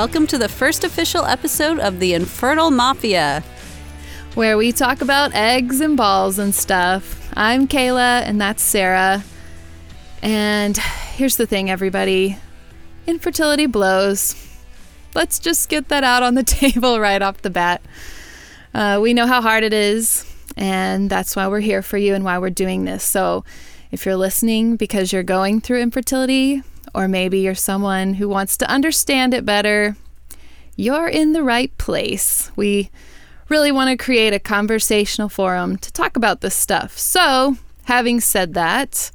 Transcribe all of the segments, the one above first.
Welcome to the first official episode of the Infertile Mafia. where we talk about eggs and balls and stuff. I'm Kaela, and that's Sarah. And here's the thing, everybody infertility blows. Let's just get that out on the table right off the bat. Uh, we know how hard it is, and that's why we're here for you and why we're doing this. So, if you're listening because you're going through infertility, or maybe you're someone who wants to understand it better, you're in the right place. We really want to create a conversational forum to talk about this stuff. So, having said that,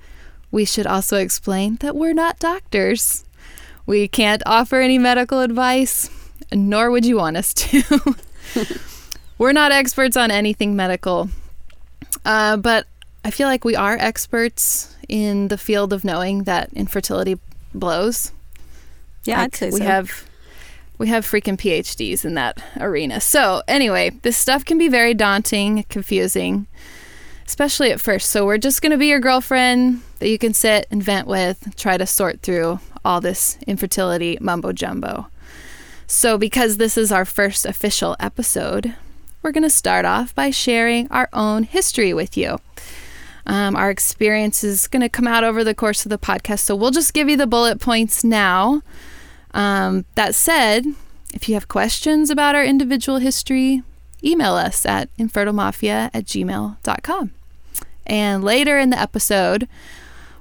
we should also explain that we're not doctors. We can't offer any medical advice, nor would you want us to. we're not experts on anything medical, uh, but I feel like we are experts in the field of knowing that infertility blows. Yeah, I'd say we so. have we have freaking PhDs in that arena. So anyway, this stuff can be very daunting, confusing, especially at first. So we're just gonna be your girlfriend that you can sit and vent with, try to sort through all this infertility mumbo jumbo. So because this is our first official episode, we're gonna start off by sharing our own history with you. Um, our experience is going to come out over the course of the podcast, so we'll just give you the bullet points now. Um, that said, if you have questions about our individual history, email us at infertilemafia at gmail.com. And later in the episode,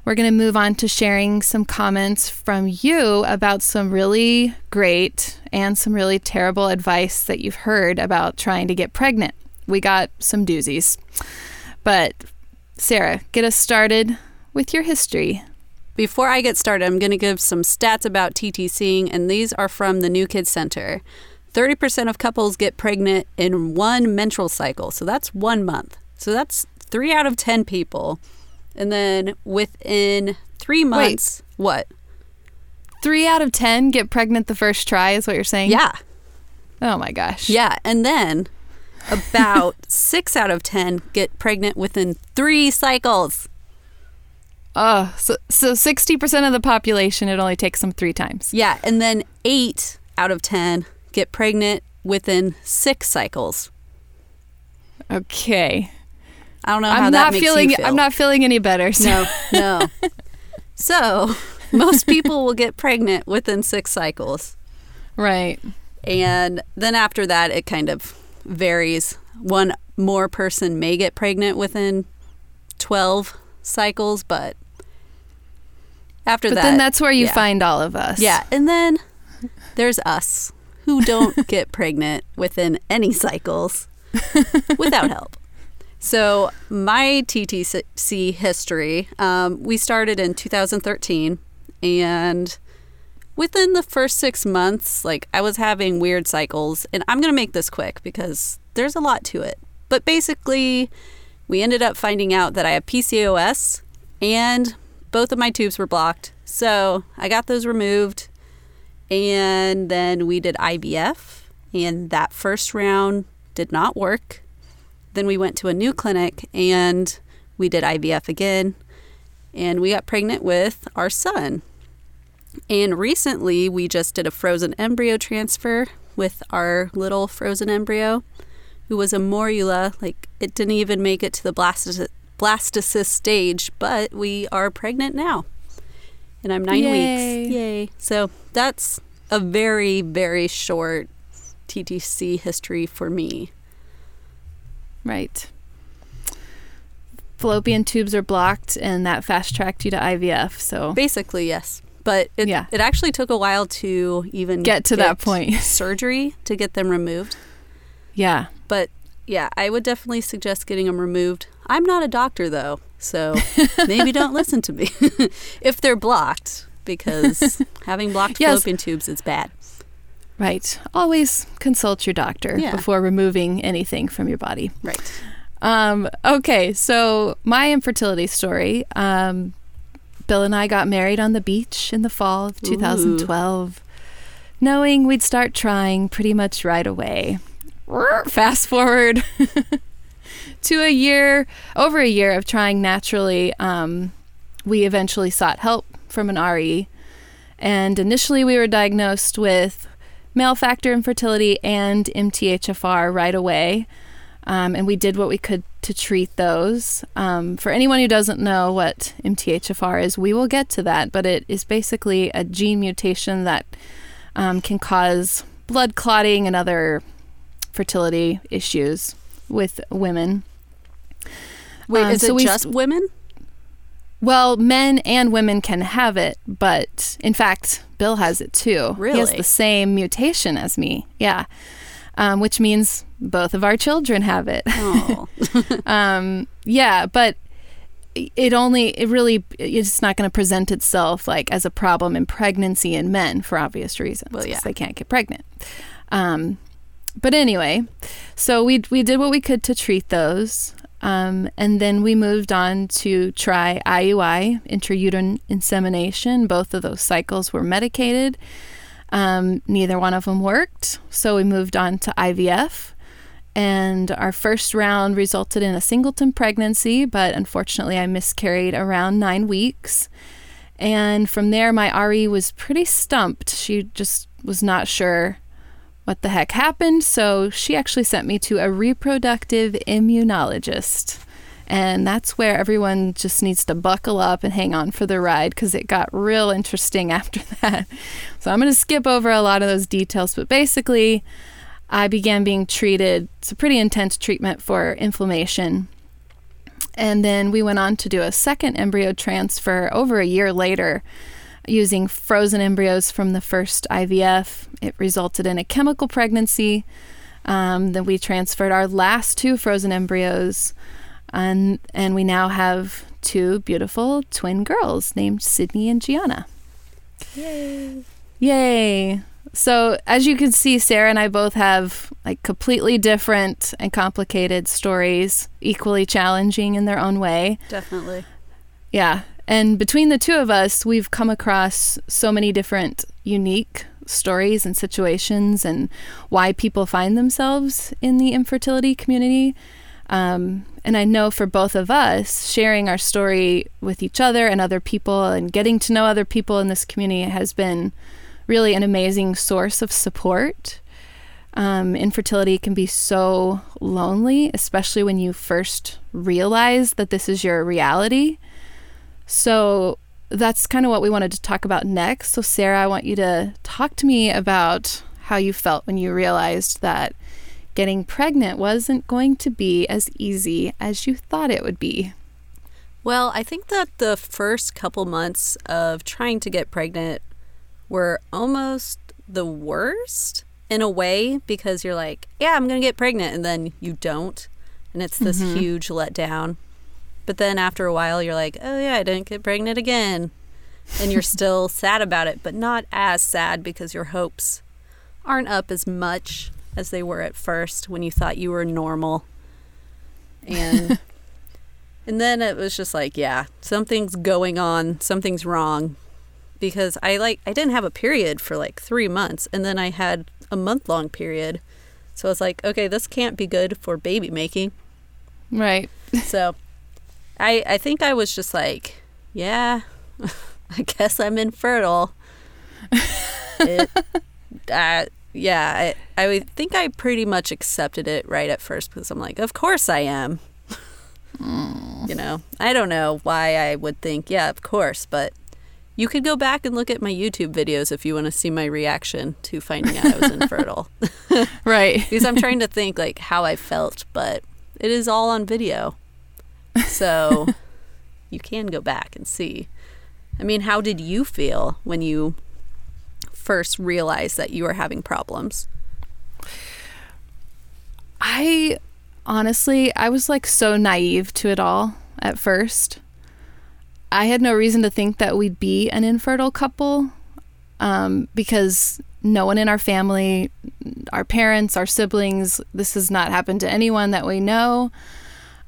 we're going to move on to sharing some comments from you about some really great and some really terrible advice that you've heard about trying to get pregnant. We got some doozies. But Sarah, get us started with your history. Before I get started, I'm going to give some stats about TTCing, and these are from the New Kids Center. 30% of couples get pregnant in one menstrual cycle, so that's one month. So that's three out of 10 people. And then within three months, what? Three out of 10 get pregnant the first try, is what you're saying? Yeah. Oh my gosh. Yeah. And then about six out of 10 get pregnant within three cycles. Oh, so, so 60% of the population, it only takes them three times. Yeah. And then eight out of 10 get pregnant within six cycles. Okay. I don't know I'm not makes feeling feel. I'm not feeling any better. So. No, no. so most people will get pregnant within six cycles. Right. And then after that, it kind of varies. One more person may get pregnant within 12 cycles, but after But that. then that's where you yeah. find all of us. Yeah. And then there's us who don't get pregnant within any cycles without help. So, my TTC history, um, we started in 2013, and within the first six months, like I was having weird cycles, and I'm going to make this quick because there's a lot to it. But basically, we ended up finding out that I have PCOS and both of my tubes were blocked. So, I got those removed, and then we did IVF, and that first round did not work. Then we went to a new clinic and we did IVF again, and we got pregnant with our son. And recently, we just did a frozen embryo transfer with our little frozen embryo, who was a morula. Like, it didn't even make it to the blastocyst, blastocyst stage, but we are pregnant now. And I'm nine Yay. weeks. Yay. So, that's a very, very short TTC history for me. Right. Fallopian tubes are blocked, and that fast tracked you to IVF. So Basically, yes. But it, Yeah. it actually took a while to even Get to that point. surgery to get them removed. yeah, But yeah, I would definitely suggest getting them removed. I'm not a doctor though, so maybe don't listen to me if they're blocked because having blocked Yes. fallopian tubes is bad. right. Always consult your doctor Yeah. before removing anything from your body. Right. Um, okay, so my infertility story. Um, Bill and I got married on the beach in the fall of 2012, knowing we'd start trying pretty much right away. Fast forward to a year, over a year of trying naturally. Um, we eventually sought help from an RE, and initially we were diagnosed with male factor infertility and MTHFR right away. Um, and we did what we could to treat those. Um, for anyone who doesn't know what MTHFR is, we will get to that, but it is basically a gene mutation that um, can cause blood clotting and other fertility issues with women. Wait, Um, is so it we- just women? Well, men and women can have it, but in fact, Bill has it too. Really? He has the same mutation as me. Yeah. Um, which means both of our children have it. Oh, um, yeah, but it only, it really, it's not going to present itself like as a problem in pregnancy in men for obvious reasons. Well, yeah. They can't get pregnant. Um, but anyway, so we, we did what we could to treat those. Um, and then we moved on to try IUI, intrauterine insemination. Both of those cycles were medicated. Um, neither one of them worked. So we moved on to IVF. And our first round resulted in a singleton pregnancy, but unfortunately, I miscarried around nine weeks. And from there, my RE was pretty stumped. She just was not sure what the heck happened. So she actually sent me to a reproductive immunologist. And that's where everyone just needs to buckle up and hang on for the ride because it got real interesting after that. So I'm going to skip over a lot of those details, but basically, I began being treated. It's a pretty intense treatment for inflammation. And then we went on to do a second embryo transfer over a year later using frozen embryos from the first IVF. It resulted in a chemical pregnancy. Um, then we transferred our last two frozen embryos, and, and we now have two beautiful twin girls named Sydney and Gianna. yay! Yay! So, as you can see, Sarah and I both have like completely different and complicated stories, equally challenging in their own way. Definitely. Yeah. And between the two of us, we've come across so many different unique stories and situations and why people find themselves in the infertility community. Um, and I know for both of us, sharing our story with each other and other people and getting to know other people in this community has been really an amazing source of support. Um, infertility can be so lonely, especially when you first realize that this is your reality. So that's kind of what we wanted to talk about next. So, Sarah, I want you to talk to me about how you felt when you realized that getting pregnant wasn't going to be as easy as you thought it would be. Well, I think that the first couple months of trying to get pregnant were almost the worst in a way because you're like, yeah, I'm going to get pregnant. And then you don't. And it's this mm-hmm. huge letdown. But then after a while, you're like, oh, yeah, I didn't get pregnant again. And you're still sad about it, but not as sad because your hopes aren't up as much as they were at first when you thought you were normal. And. And then it was just like, yeah, something's going on, something's wrong. Because I like I didn't have a period for like 3 months and then I had a month long period. So I was like, okay, this can't be good for baby making. Right. So I I think I was just like, yeah, I guess I'm infertile. it, uh, yeah, I I think I pretty much accepted it right at first because I'm like, of course I am. You know, I don't know why I would think, yeah, of course, but you could go back and look at my YouTube videos if you want to see my reaction to finding out I was infertile. Right. because I'm trying to think like how I felt, but it is all on video. So you can go back and see. I mean, how did you feel when you first realized that you were having problems? I honestly, I was like so naive to it all at first. I had no reason to think that we'd be an infertile couple um, because no one in our family, our parents, our siblings, this has not happened to anyone that we know.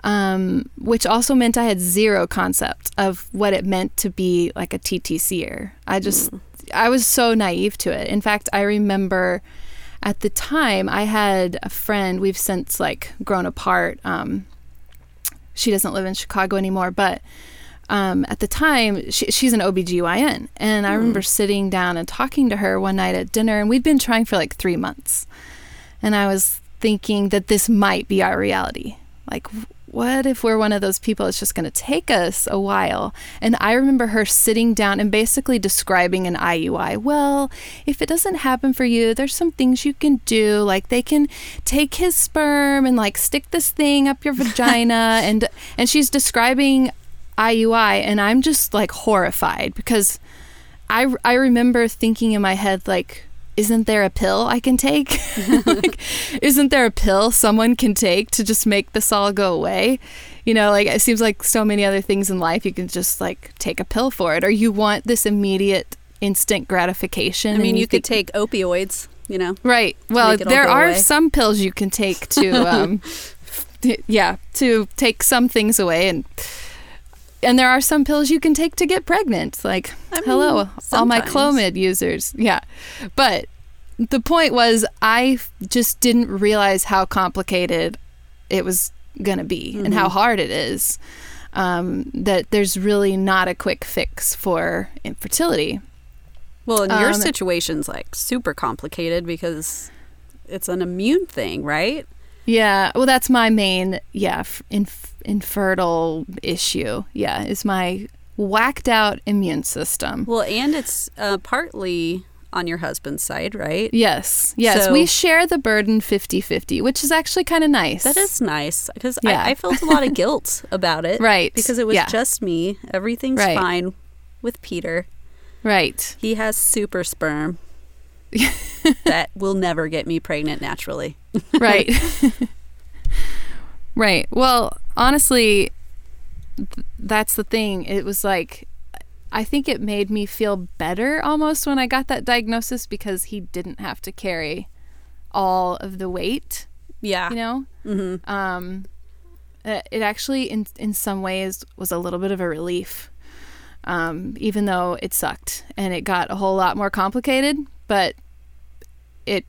Um, which also meant I had zero concept of what it meant to be like a TTCer. I just, I was so naive to it. In fact, I remember at the time I had a friend, we've since like grown apart. Um, she doesn't live in Chicago anymore, but um, at the time, she, she's an OBGYN. And I remember sitting down and talking to her one night at dinner, and we'd been trying for like three months. And I was thinking that this might be our reality. Like, what if we're one of those people it's just going to take us a while and i remember her sitting down and basically describing an iui well if it doesn't happen for you there's some things you can do like they can take his sperm and like stick this thing up your vagina and and she's describing iui and i'm just like horrified because i i remember thinking in my head like isn't there a pill I can take? like, isn't there a pill someone can take to just make this all go away? You know, like it seems like so many other things in life you can just like take a pill for it, or you want this immediate instant gratification. I mean, and you, could take opioids, you know. right. Well, make it all there are away. some pills you can take to, um, yeah, to take some things away and. And there are some pills you can take to get pregnant. Like, I mean, hello, all my. Clomid users. Yeah. But the point was, I just didn't realize how complicated it was going to be and how hard it is. Um, that there's really not a quick fix for infertility. Well, and your Um, situation's like super complicated because it's an immune thing, right? Yeah, well, that's my main, yeah, inf- infertile issue. Yeah, is my whacked out immune system. Well, and it's uh, partly on your husband's side, right? Yes, yes, So- we share the burden 50 50, which is actually kind of nice. That is nice because Yeah. I, I felt a lot of guilt about it. Right, Because it was yeah. just me. Everything's Right. fine with Peter. right. He has super sperm that will never get me pregnant naturally. right. right. Well, honestly, th- that's the thing. It was like, I think it made me feel better almost when I got that diagnosis because he didn't have to carry all of the weight, Yeah. you know? mm-hmm. Um, uh, it actually, in, in some ways, was a little bit of a relief. Um, even though it sucked and it got a whole lot more complicated, but it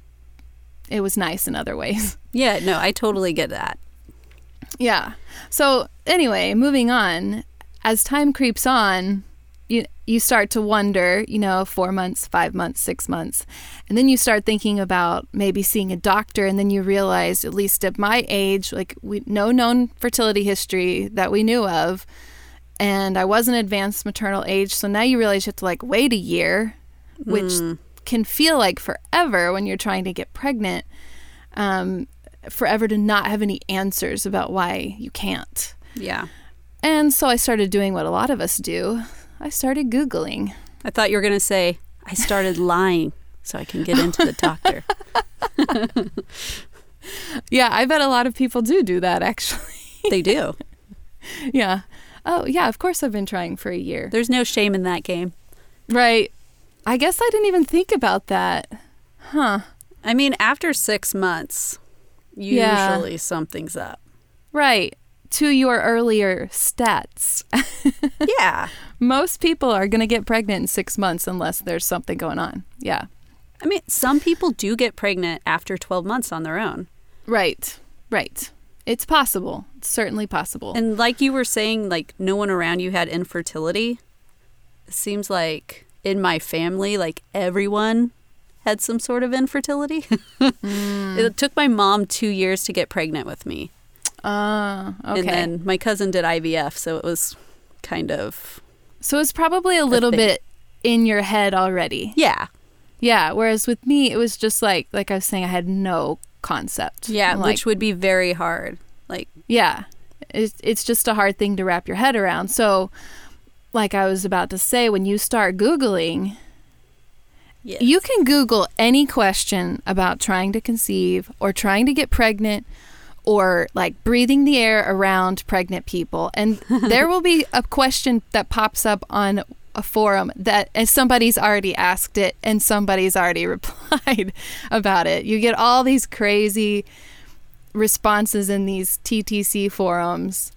it was nice in other ways. Yeah, no, I totally get that. Yeah. So anyway, moving on. As time creeps on, you you start to wonder, you know, four months, five months, six months, and then you start thinking about maybe seeing a doctor, and then you realize, at least at my age, like we no known fertility history that we knew of, and I was an advanced maternal age, so now you realize you have to like wait a year, which hmm. Can feel like forever when you're trying to get pregnant. Um, forever to not have any answers about why you can't. Yeah. And so I started doing what a lot of us do. I started Googling. I thought you were going to say, I started lying so I can get into the doctor. Yeah, I bet a lot of people do do that actually. they do. yeah. Oh, yeah, of course I've been trying for a year. There's no shame in that game. Right. I guess I didn't even think about that. Huh. I mean, after six months, Yeah. usually something's up. Right. To your earlier stats, Yeah. most people are going to get pregnant in six months unless there's something going on. Yeah. I mean, some people do get pregnant after 12 months on their own. Right. Right. It's possible. It's certainly possible. And like you were saying, like no one around you had infertility. It seems like in my family, like everyone had some sort of infertility. It took my mom two years to get pregnant with me. Ah, okay. And then my cousin did IVF, so it was kind of, so it's probably a little thing. bit in your head already. yeah. Yeah. Whereas with me, it was just like, like I was saying, I had no concept. Yeah, like, which would be very hard. Like, yeah, it's it's just a hard thing to wrap your head around. So, like I was about to say, when you start googling, yeah. you can Google any question about trying to conceive or trying to get pregnant or like breathing the air around pregnant people. And there will be a question that pops up on a forum that somebody's already asked it and somebody's already replied about it. You get all these crazy responses in these TTC forums.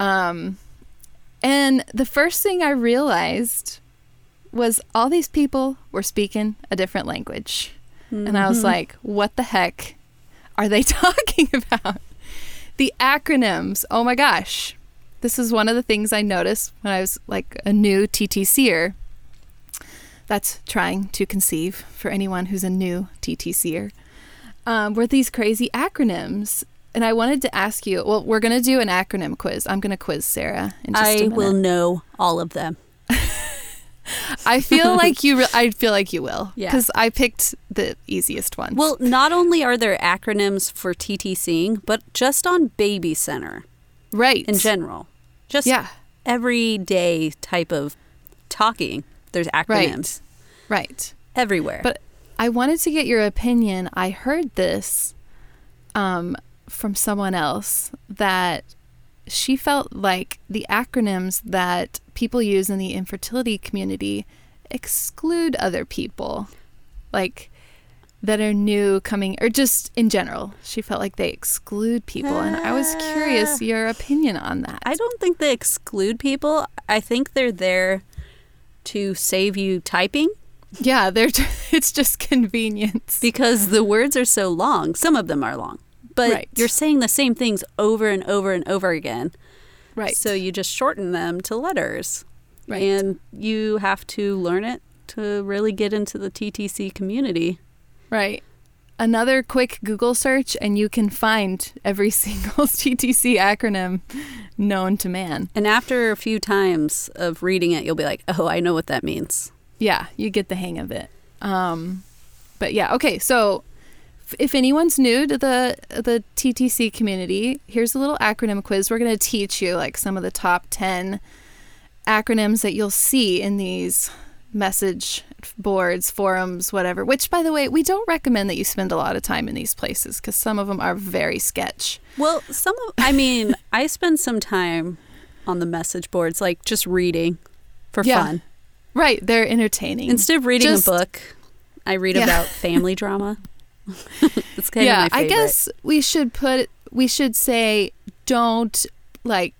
Um, and the first thing I realized was all these people were speaking a different language. And I was like, what the heck are they talking about? The acronyms, oh my gosh. this is one of the things I noticed when I was like a new TTCer. That's trying to conceive for anyone who's a new TTCer. Um, were these crazy acronyms. And I wanted to ask you. Well, we're gonna do an acronym quiz. I'm gonna quiz Sarah. In just I will know all of them. I feel like you. Re- I feel like you will. Yeah. Because I picked the easiest one. Well, not only are there acronyms for TTCing, but just on Baby Center right. in general, just Yeah. everyday type of talking, there's acronyms Right. Right. everywhere. But I wanted to get your opinion. I heard this um, from someone else that she felt like the acronyms that people use in the infertility community exclude other people, like that are new coming, or just in general. She felt like they exclude people. And I was curious ah. your opinion on that. I don't think they exclude people. I think they're there to save you typing yeah, they're it's just convenience. because the words are so long. Some of them are long, but Right. you're saying the same things over and over and over again. Right. So you just shorten them to letters. Right. And you have to learn it to really get into the TTC community. Right. Another quick Google search, and you can find every single TTC acronym known to man. And after a few times of reading it, you'll be like, oh, I know what that means. Yeah, you get the hang of it. Um, but yeah, okay. So, if anyone's new to the the TTC community, here's a little acronym quiz. We're going to teach you like some of the top ten acronyms that you'll see in these message boards, forums, whatever. Which, by the way, we don't recommend that you spend a lot of time in these places because some of them are very sketch. Well, some of, I mean, I spend some time on the message boards, like just reading for Yeah. fun. Right, they're entertaining. Instead of reading Just- a book, I read Yeah. about family drama. it's kind yeah, of my I guess we should put we should say don't like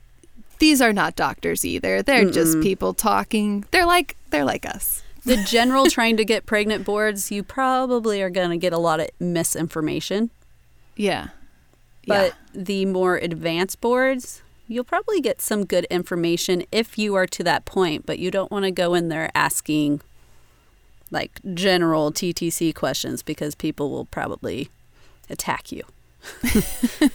these are not doctors either. They're just Mm-mm. people talking. They're like they're like us. the general trying to get pregnant boards, you probably are going to get a lot of misinformation. Yeah. But the more advanced boards, you'll probably get some good information if you are to that point, but you don't want to go in there asking like general TTC questions because people will probably attack you.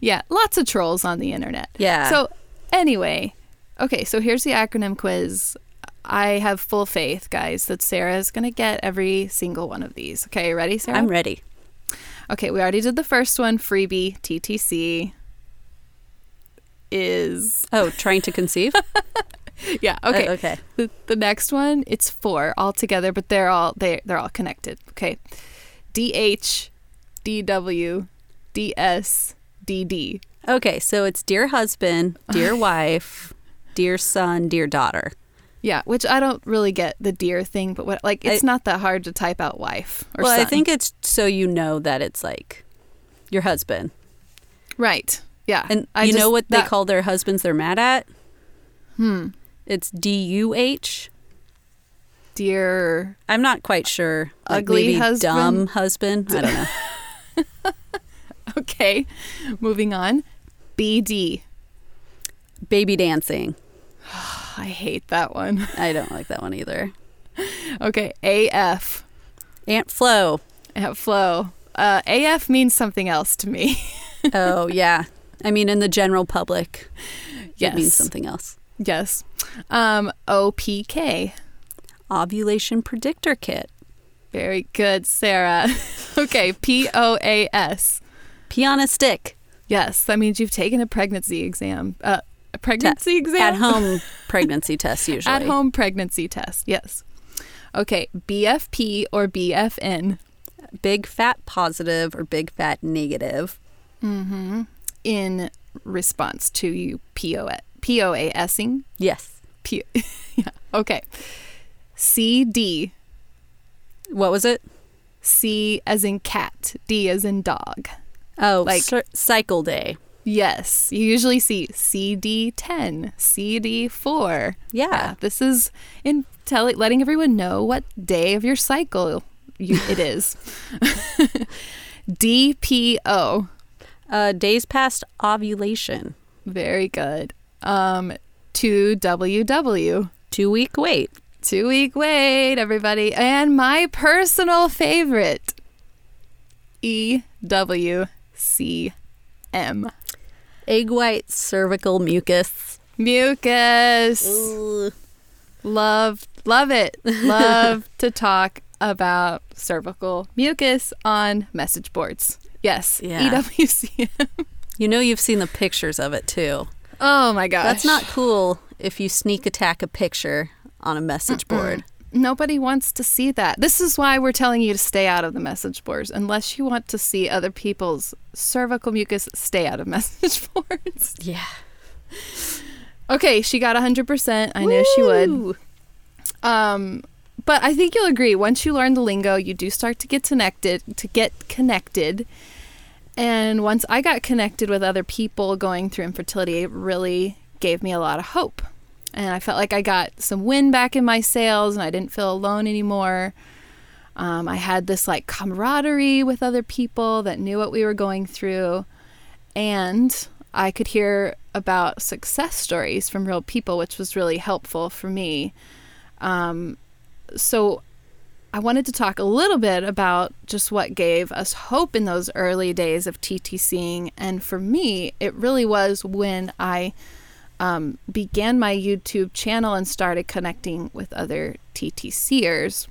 yeah. Lots of trolls on the internet. Yeah. So, anyway, okay, so here's the acronym quiz. I have full faith, guys, that Sarah is going to get every single one of these. Okay, ready, Sarah? I'm ready. Okay, we already did the first one. Freebie TTC is Oh, trying to conceive? yeah. Okay. Uh, okay. The, the next one, it's four all together, but they're all they they're all connected. Okay. DH, DW, DS, DD. Okay, so it's dear husband, dear wife, dear son, dear daughter. Yeah, which I don't really get the dear thing, but what like it's I- not that hard to type out wife or well, I think it's so you know that it's like your husband. right. Yeah. And I you know just- what they that- call their husbands they're mad at? Hmm. It's D U H. Dear I'm not quite sure. Like Ugly husband? dumb husband. I don't know. Okay. Moving on. BD. Baby dancing. I hate that one. I don't like that one either. Okay. AF. Aunt Flo. Aunt flow. Uh, AF means something else to me. Oh yeah. I mean, in the general public, Yes. it means something else. Yes. Um, OPK. Ovulation predictor kit. Very good, Sarah. okay, P O A S. Pee on a stick. Yes, that means you've taken a pregnancy exam. Uh, a pregnancy exam? At home pregnancy test usually. At home pregnancy test. Yes. Okay, BFP or BFN. Big fat positive or big fat negative. Mm-hmm. In response to you POA, POASing. Yes. P- yeah. Okay. CD. What was it? C as in cat. D as in dog. Oh, Like- cycle day. Yes, you usually see CD10, CD4. Yeah. this is in telling, letting everyone know what day of your cycle you, it is. DPO. Uh, days past ovulation. Very good. Um, 2WW. Two week wait. Two week wait, everybody. And my personal favorite, EWCM. Egg white cervical mucus. Mucus. Ugh. Love, love it. Love to talk about cervical mucus on message boards. Yes, Yeah. EWCM. You know you've seen the pictures of it too. Oh my gosh. That's not cool if you sneak attack a picture on a message board. Nobody wants to see that. This is why we're telling you to stay out of the message boards. Unless you want to see other people's cervical mucus, stay out of message boards. Yeah. Okay, she got 100%. I knew she would. Woo! Um, but I think you'll agree. Once you learn the lingo, you do start to get connected. To get connected, and once I got connected with other people going through infertility, it really gave me a lot of hope. And I felt like I got some wind back in my sails, and I didn't feel alone anymore. Um, I had this like camaraderie with other people that knew what we were going through, and I could hear about success stories from real people, which was really helpful for me. Um, so I wanted to talk a little bit about just what gave us hope in those early days of TTCing. And for me, it really was when I um, began my YouTube channel and started connecting with other TTCers.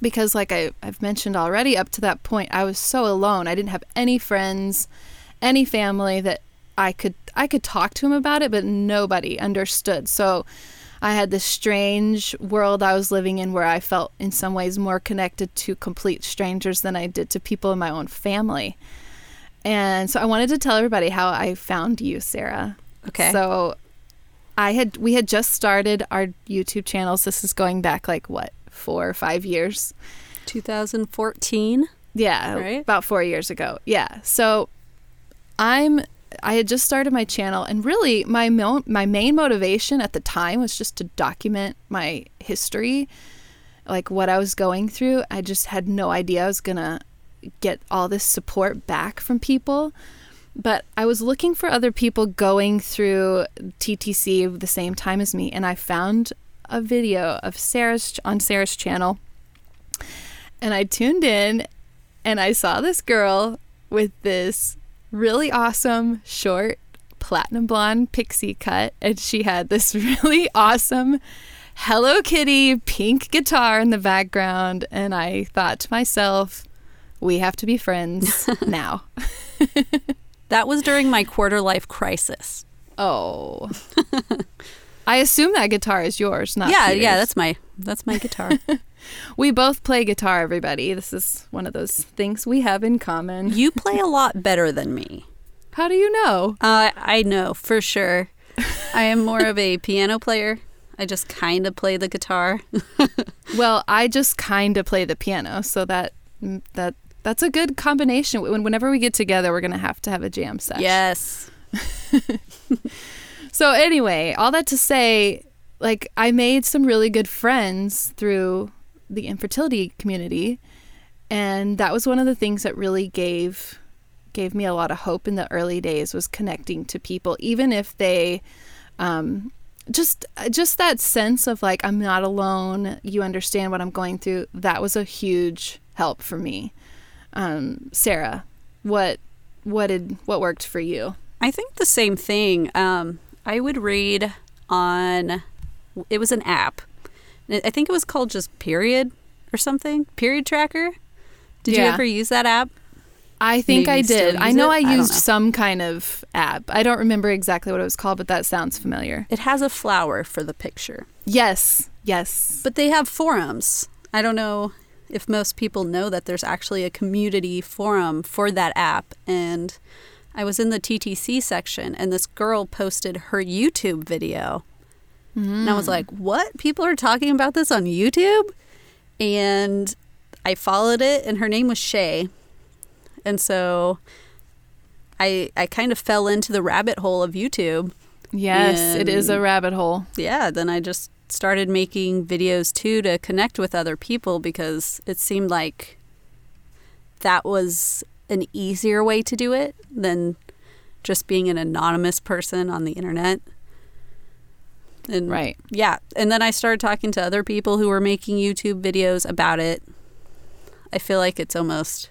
Because, like I, I've mentioned already, up to that point, I was so alone. I didn't have any friends, any family that I could I could talk to him about it, but nobody understood. So I had this strange world I was living in where I felt in some ways more connected to complete strangers than I did to people in my own family. And so I wanted to tell everybody how I found you, Sarah. Okay. So I had we had just started our YouTube channels. This is going back like what, 4 or 5 years. 2014. Yeah, Right? about four years ago. Yeah. So I'm I had just started my channel, and really my mo- my main motivation at the time was just to document my history, like what I was going through. I just had no idea I was gonna get all this support back from people. But I was looking for other people going through TTC the same time as me, and I found a video of Sarah's on Sarah's channel. And I tuned in and I saw this girl with this really awesome short platinum blonde pixie cut and she had this really awesome Hello Kitty pink guitar in the background and I thought to myself we have to be friends now. That was during my quarter life crisis. Oh. I assume that guitar is yours, not yeah, Peter's. yeah, that's my that's my guitar. We both play guitar, everybody. This is one of those things we have in common. you play a lot better than me. How do you know? Uh, I know for sure. I am more of a piano player. I just kind of play the guitar. Well, I just kind of play the piano, so that that that's a good combination. When whenever we get together, we're gonna have to have a jam session. yes. So anyway, all that to say, like I made some really good friends through the infertility community, and that was one of the things that really gave gave me a lot of hope in the early days was connecting to people, even if they um, just just that sense of like I'm not alone. You understand what I'm going through. That was a huge help for me. Um, Sarah, what what did what worked for you? I think the same thing. Um, I would read on, it was an app. I think it was called just Period or something. Period Tracker. Did you ever use that app? I think Maybe I did. I know it? I I used know. some kind of app. I don't remember exactly what it was called, but that sounds familiar. It has a flower for the picture. Yes, yes. But they have forums. I don't know if most people know that there's actually a community forum for that app. And I was in the TTC section, and this girl posted her YouTube video. And I was like, what? People are talking about this on YouTube? And I followed it, and her name was Shay. And so I, I kind of fell into the rabbit hole of YouTube. Yes, it is a rabbit hole. yeah, then I just started making videos too to connect with other people because it seemed like that was an easier way to do it than just being an anonymous person on the internet. And Right. yeah, and then I started talking to other people who were making YouTube videos about it. I feel like it's almost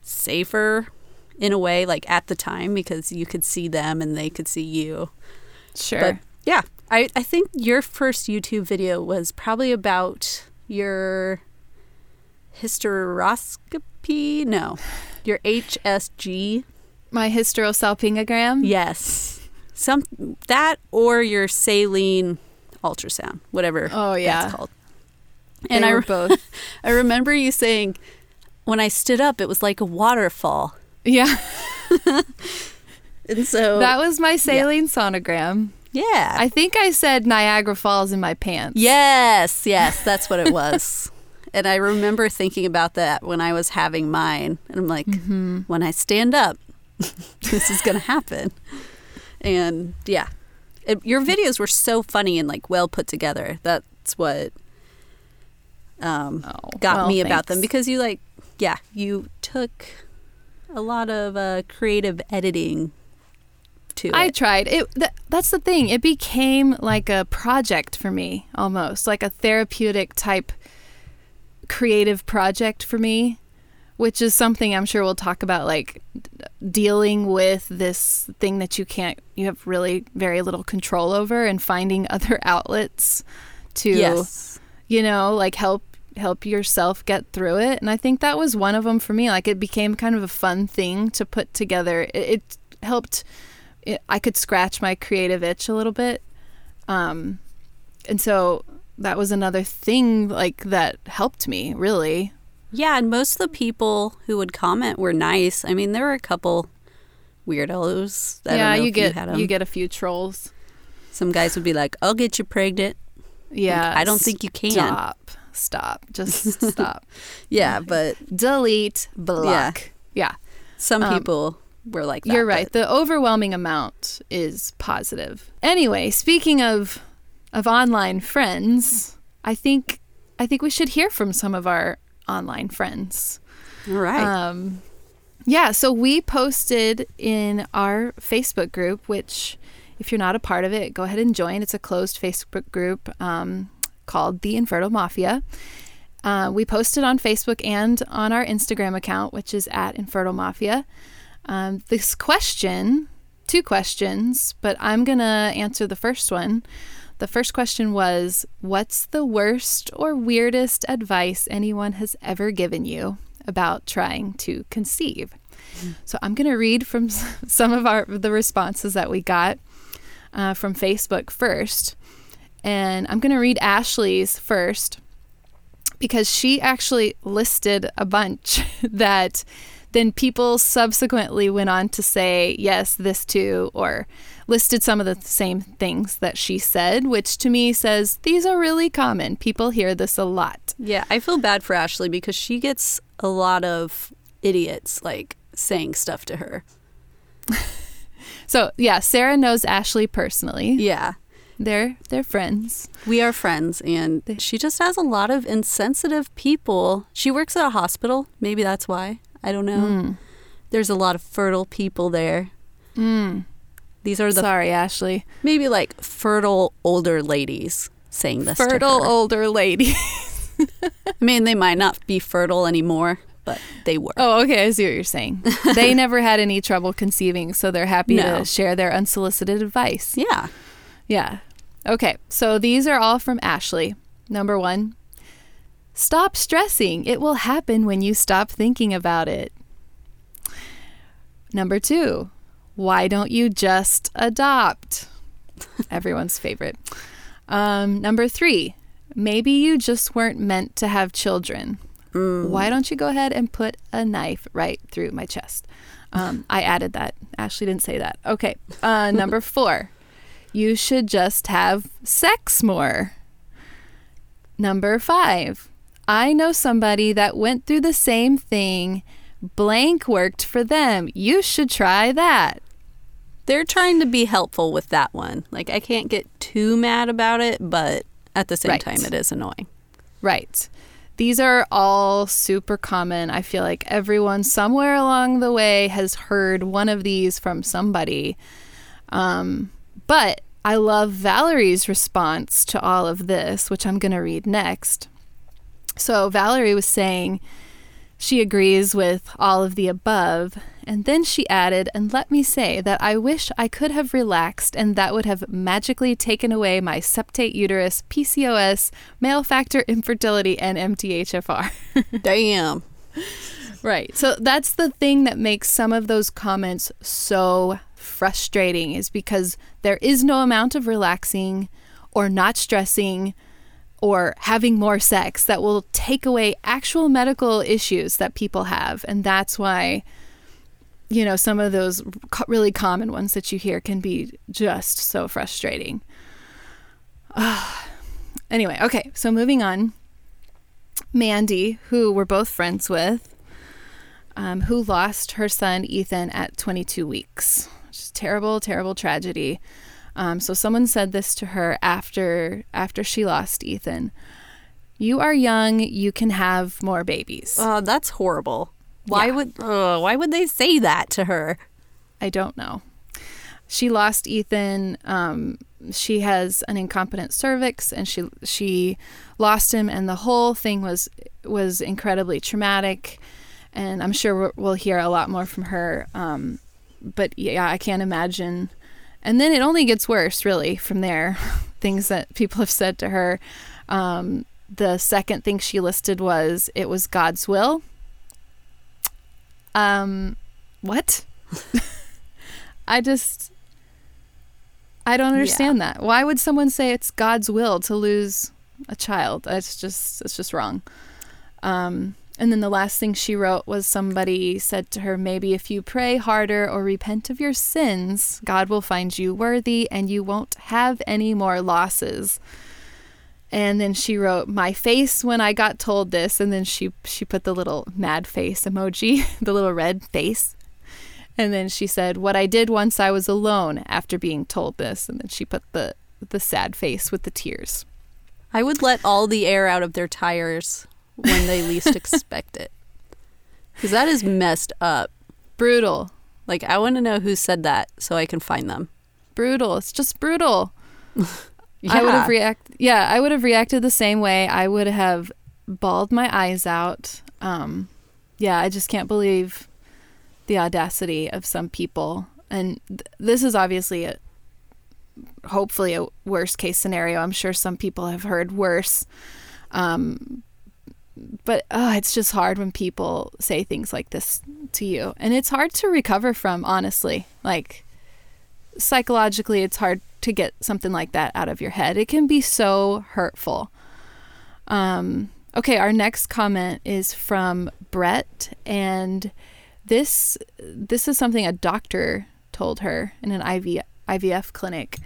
safer in a way like at the time because you could see them and they could see you. Sure. But yeah, I, I think your first YouTube video was probably about your hysteroscopy. No, your HSG. My hysterosalpingogram. Yes, some that or your saline ultrasound, whatever. Oh, yeah. that's called. And And I re- both. I remember you saying when I stood up, it was like a waterfall, Yeah. and so That was my saline sonogram. yeah, I think I said Niagara Falls in my pants. Yes, yes, that's what it was. and I remember thinking about that when I was having mine. And I'm like, mm-hmm. when I stand up, this is going to happen. And yeah, it, your videos were so funny and like well put together. That's what um, Oh, got well, me about them because you like, yeah, you took a lot of uh, creative editing to I tried. It th- that's the thing. It became like a project for me almost, like a therapeutic type creative project for me, which is something I'm sure we'll talk about like d- dealing with this thing that you can't you have really very little control over and finding other outlets to yes. you know, like help help yourself get through it. And I think that was one of them for me. Like it became kind of a fun thing to put together. It, it helped. It, I could scratch my creative itch a little bit, um, and so that was another thing like that helped me really. Yeah, and most of the people who would comment were nice. I mean, there were a couple weirdos. I don't yeah, you get had 'em. you get a few trolls. Some guys would be like, "I'll get you pregnant." Yeah, I don't think you can. Stop, stop, just stop. Yeah, but Delete, block. Yeah. some Um, people were like that. You're right. but- The overwhelming amount is positive. Anyway, speaking of of online friends, I think I think we should hear from some of our online friends. All right. Um, yeah, so we posted in our Facebook group, which, if you're not a part of it, go ahead and join. It's a closed Facebook group um, called The Infertile Mafia. Uh, we posted on Facebook and on our Instagram account, which is at Infertile Mafia. Um, this question, two questions, but I'm going to answer the first one. The first question was What's the worst or weirdest advice anyone has ever given you about trying to conceive? So I'm going to read from some of our the responses that we got uh, from Facebook first, and I'm going to read Ashley's first because she actually listed a bunch that then people subsequently went on to say yes this too or listed some of the same things that she said which to me says these are really common people hear this a lot yeah, I feel bad for Ashley because she gets a lot of idiots like saying stuff to her. so yeah sarah knows ashley personally Yeah. they're they're friends We are friends, and she just has a lot of insensitive people. She works at a hospital. Maybe that's why. I don't know. Mm. There's a lot of fertile people there. Mm. These are the sorry ashley maybe like fertile older ladies saying this. to fertile older ladies. I mean, they might not be fertile anymore, but they were. Oh, okay. I see what you're saying. they never had any trouble conceiving, so they're happy No. to share their unsolicited advice. Yeah. Yeah. Okay. So these are all from Ashley. Number one stop stressing. It will happen when you stop thinking about it. Number two why don't you just adopt? Everyone's favorite. Um, number three maybe you just weren't meant to have children. Why don't you go ahead and put a knife right through my chest? Um, I added that. Ashley didn't say that. Okay. Uh, number four, you should just have sex more. Number five, I know somebody that went through the same thing. Blank worked for them. You should try that. They're trying to be helpful with that one. Like, I can't get too mad about it, but at the same Right. time, it is annoying. Right. These are all super common. I feel like everyone somewhere along the way has heard one of these from somebody. Um, but I love Valerie's response to all of this, which I'm going to read next. So, Valerie was saying she agrees with all of the above, and then she added, and let me say that I wish I could have relaxed and that would have magically taken away my septate uterus, PCOS, male factor infertility, and MTHFR. Damn. right. So that's the thing that makes some of those comments so frustrating is because there is no amount of relaxing or not stressing or having more sex that will take away actual medical issues that people have. And that's why, you know, some of those really common ones that you hear can be just so frustrating. anyway, okay, so moving on. Mandy, who we're both friends with, um, who lost her son Ethan at 22 weeks. Just terrible, terrible tragedy. Um, so someone said this to her after after she lost Ethan. You are young. You can have more babies. Oh, that's horrible. Why Yeah. would uh, why would they say that to her? I don't know. She lost Ethan. Um, she has an incompetent cervix, and she she lost him, and the whole thing was was incredibly traumatic. And I'm sure we'll- we'll hear a lot more from her. Um, but yeah, I can't imagine. And then it only gets worse, really, from there. Things that people have said to her. Um, the second thing she listed was it was God's will. Um, what? I just I don't understand that. Why would someone say it's God's will to lose a child? That's just it's just wrong. Um, and then the last thing she wrote was somebody said to her, maybe if you pray harder or repent of your sins, God will find you worthy and you won't have any more losses. And then she wrote my face when I got told this and then she she put the little mad face emoji, the little red face. And then she said, "What I did once I was alone after being told this." And then she put the the sad face with the tears. I would let all the air out of their tires when they least expect it. Cuz that is messed up. Brutal. Like I want to know who said that so I can find them. Brutal. It's just brutal. I would have react yeah, I would have reacted the same way. I would have bawled my eyes out. Um yeah, I just can't believe the audacity of some people. And th- this is obviously a hopefully a worst case scenario. I'm sure some people have heard worse. Um but uh, it's just hard when people say things like this to you. And it's hard to recover from, honestly. Like psychologically it's hard to get something like that out of your head. It can be so hurtful. Um, okay, our next comment is from Brett, and this this is something a doctor told her in an IV, IVF clinic.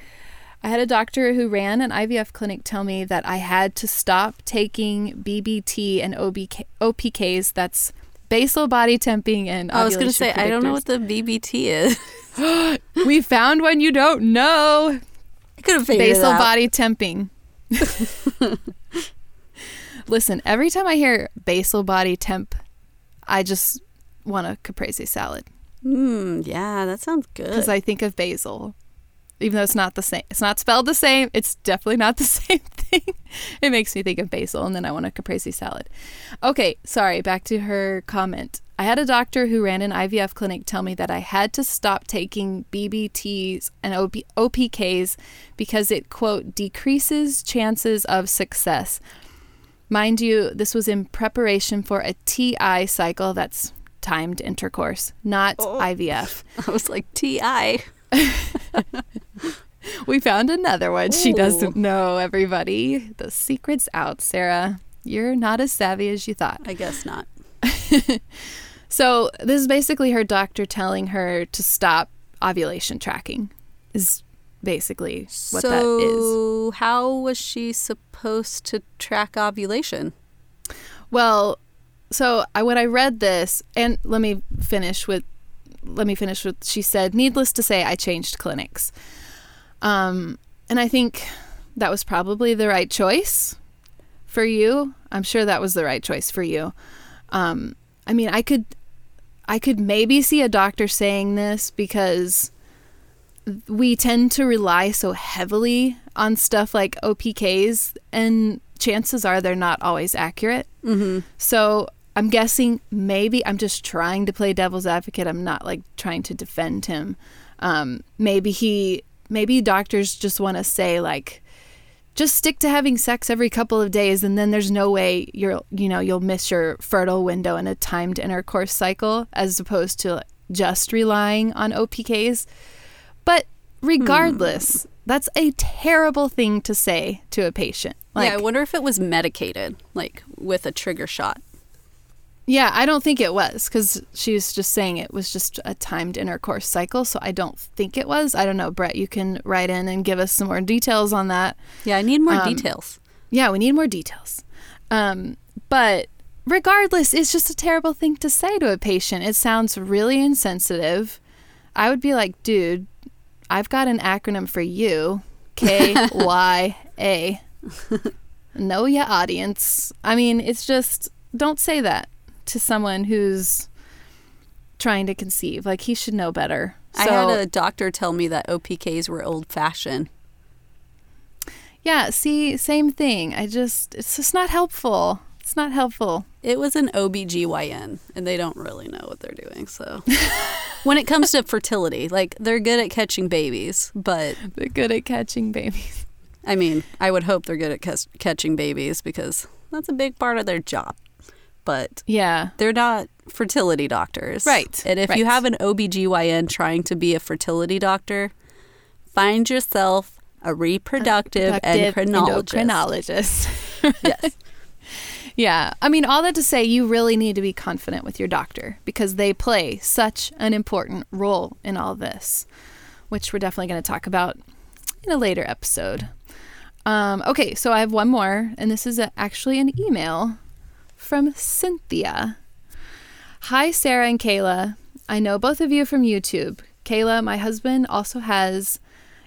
I had a doctor who ran an IVF clinic tell me that I had to stop taking BBT and OBK, OPKs. That's basal body temping and I was going to say I don't know what the BBT is. we found one you don't know. I could have figured it Basal body temping. Listen, every time I hear basal body temp, I just want a caprese salad Mm, yeah, that sounds good. because I think of basil. Even though it's not the same, it's not spelled the same. It's definitely not the same thing. It makes me think of basil, and then I want a caprese salad. Okay, sorry. Back to her comment. I had a doctor who ran an IVF clinic tell me that I had to stop taking BBTs and OP- OPKs because it quote decreases chances of success. Mind you, this was in preparation for a TI cycle. That's timed intercourse, not Oh. IVF. I was like TI. We found another one. She doesn't know, everybody. The secret's out, Sarah. You're not as savvy as you thought. I guess not. So, this is basically her doctor telling her to stop ovulation tracking, is basically what so that is. how was she supposed to track ovulation? Well, so I when I read this, and let me finish with let me finish with she said, needless to say, I changed clinics. Um, and I think that was probably the right choice for you. I'm sure that was the right choice for you. Um, I mean, I could, I could maybe see a doctor saying this because we tend to rely so heavily on stuff like OPKs, and chances are they're not always accurate. Mm-hmm. So I'm guessing maybe I'm just trying to play devil's advocate. I'm not like trying to defend him. Um, maybe he, maybe doctors just want to say like, just stick to having sex every couple of days, and then there's no way you're, you know, you'll miss your fertile window in a timed intercourse cycle, as opposed to just relying on OPKs. But regardless, hmm. that's a terrible thing to say to a patient. Like, yeah, I wonder if it was medicated, like with a trigger shot. Yeah, I don't think it was because she was just saying it was just a timed intercourse cycle. So I don't think it was. I don't know, Brett. You can write in and give us some more details on that. Yeah, I need more um, details. Yeah, we need more details. Um, but regardless, it's just a terrible thing to say to a patient. It sounds really insensitive. I would be like, dude, I've got an acronym for you K Y A. Know ya, audience. I mean, it's just, don't say that to someone who's trying to conceive. Like he should know better. So, I had a doctor tell me that OPKs were old fashioned. Yeah, see, same thing. I just it's just not helpful. It's not helpful. It was an OBGYN and they don't really know what they're doing. So when it comes to fertility, like they're good at catching babies, but they're good at catching babies. I mean, I would hope they're good at catching babies because that's a big part of their job but yeah, they're not fertility doctors. Right. And if right. you have an OBGYN trying to be a fertility doctor, find yourself a reproductive, endocrinologist. endocrinologist. yes. Yeah. I mean, all that to say, you really need to be confident with your doctor because they play such an important role in all this, which we're definitely going to talk about in a later episode. Um, okay, so I have one more, and this is a, actually an email from Cynthia. Hi, Sarah and Kaela. I know both of you from YouTube. Kaela, my husband, also has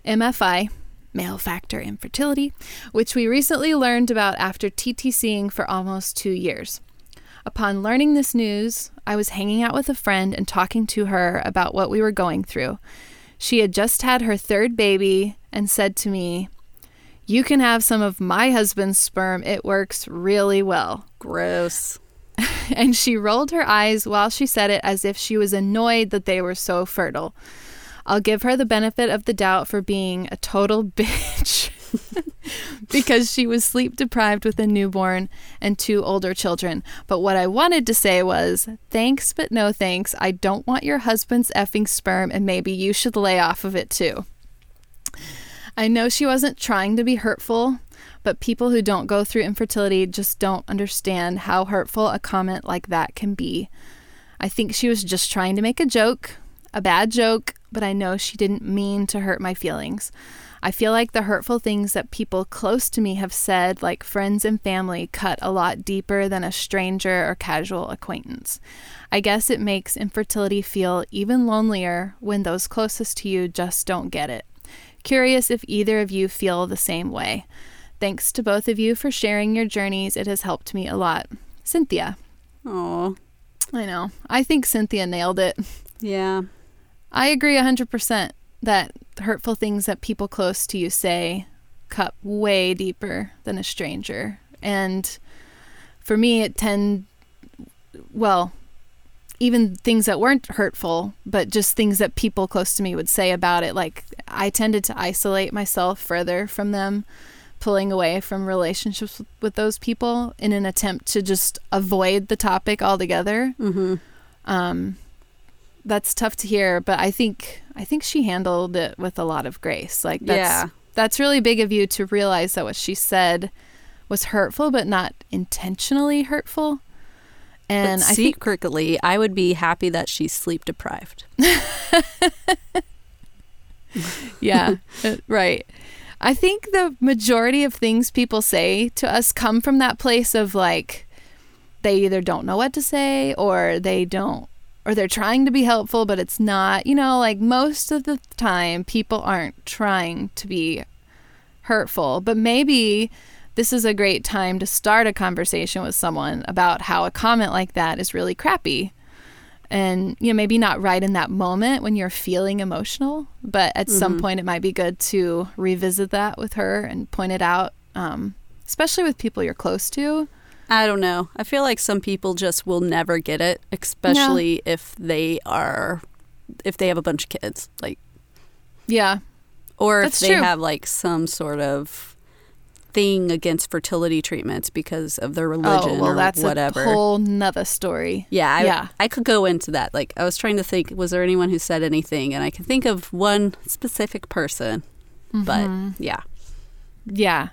MFI, male factor infertility, which we recently learned about after TTCing for almost two years. Upon learning this news, I was hanging out with a friend and talking to her about what we were going through. She had just had her third baby and said to me, You can have some of my husband's sperm. It works really well. Gross. and she rolled her eyes while she said it as if she was annoyed that they were so fertile. I'll give her the benefit of the doubt for being a total bitch because she was sleep deprived with a newborn and two older children. But what I wanted to say was, thanks, but no thanks. I don't want your husband's effing sperm, and maybe you should lay off of it too. I know she wasn't trying to be hurtful, but people who don't go through infertility just don't understand how hurtful a comment like that can be. I think she was just trying to make a joke, a bad joke, but I know she didn't mean to hurt my feelings. I feel like the hurtful things that people close to me have said, like friends and family, cut a lot deeper than a stranger or casual acquaintance. I guess it makes infertility feel even lonelier when those closest to you just don't get it. Curious if either of you feel the same way. Thanks to both of you for sharing your journeys. It has helped me a lot. Cynthia. Oh, I know. I think Cynthia nailed it. Yeah. I agree 100% that hurtful things that people close to you say cut way deeper than a stranger. And for me, it tend, well, even things that weren't hurtful, but just things that people close to me would say about it. Like I tended to isolate myself further from them pulling away from relationships with those people in an attempt to just avoid the topic altogether. Mm-hmm. Um, that's tough to hear, but I think I think she handled it with a lot of grace. Like that's yeah. that's really big of you to realize that what she said was hurtful, but not intentionally hurtful. And but I secretly, think, I would be happy that she's sleep deprived. yeah, uh, right. I think the majority of things people say to us come from that place of like they either don't know what to say or they don't or they're trying to be helpful but it's not, you know, like most of the time people aren't trying to be hurtful, but maybe this is a great time to start a conversation with someone about how a comment like that is really crappy. And, you know, maybe not right in that moment when you're feeling emotional, but at some point it might be good to revisit that with her and point it out, um, especially with people you're close to. I don't know. I feel like some people just will never get it, especially if they are if they have a bunch of kids, like Yeah. or That's if they true. have like some sort of thing against fertility treatments because of their religion oh, well, or that's whatever. a whole nother story. yeah, I, yeah. I could go into that. Like I was trying to think, was there anyone who said anything? And I can think of one specific person, but Mm-hmm. yeah, Yeah.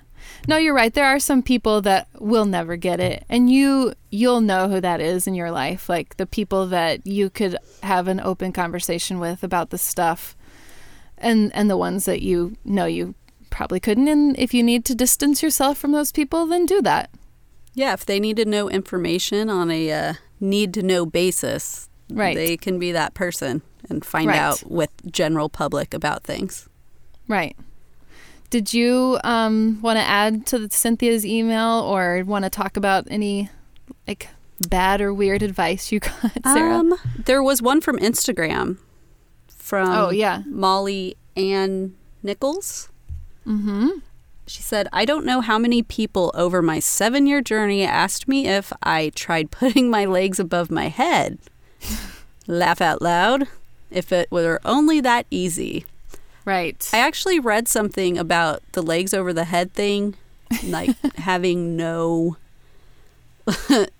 No, you're right. There are some people that will never get it. And you you'll know who that is in your life. Like the people that you could have an open conversation with about the stuff. And and the ones that you know you probably couldn't and if you need to distance yourself from those people, then do that. yeah. If they need to know information on a uh, need to know basis, Right. they can be that person and find Right. out with general public about things. Right. Did you um, want to add to Cynthia's email or want to talk about any like bad or weird advice you got, Sarah? Um, there was one from Instagram from Oh, yeah. Molly Ann Nichols. Mm-hmm. She said, I don't know how many people over my seven year journey asked me if I tried putting my legs above my head. Laugh out loud. If it were only that easy. Right. I actually read something about the legs over the head thing, like having no.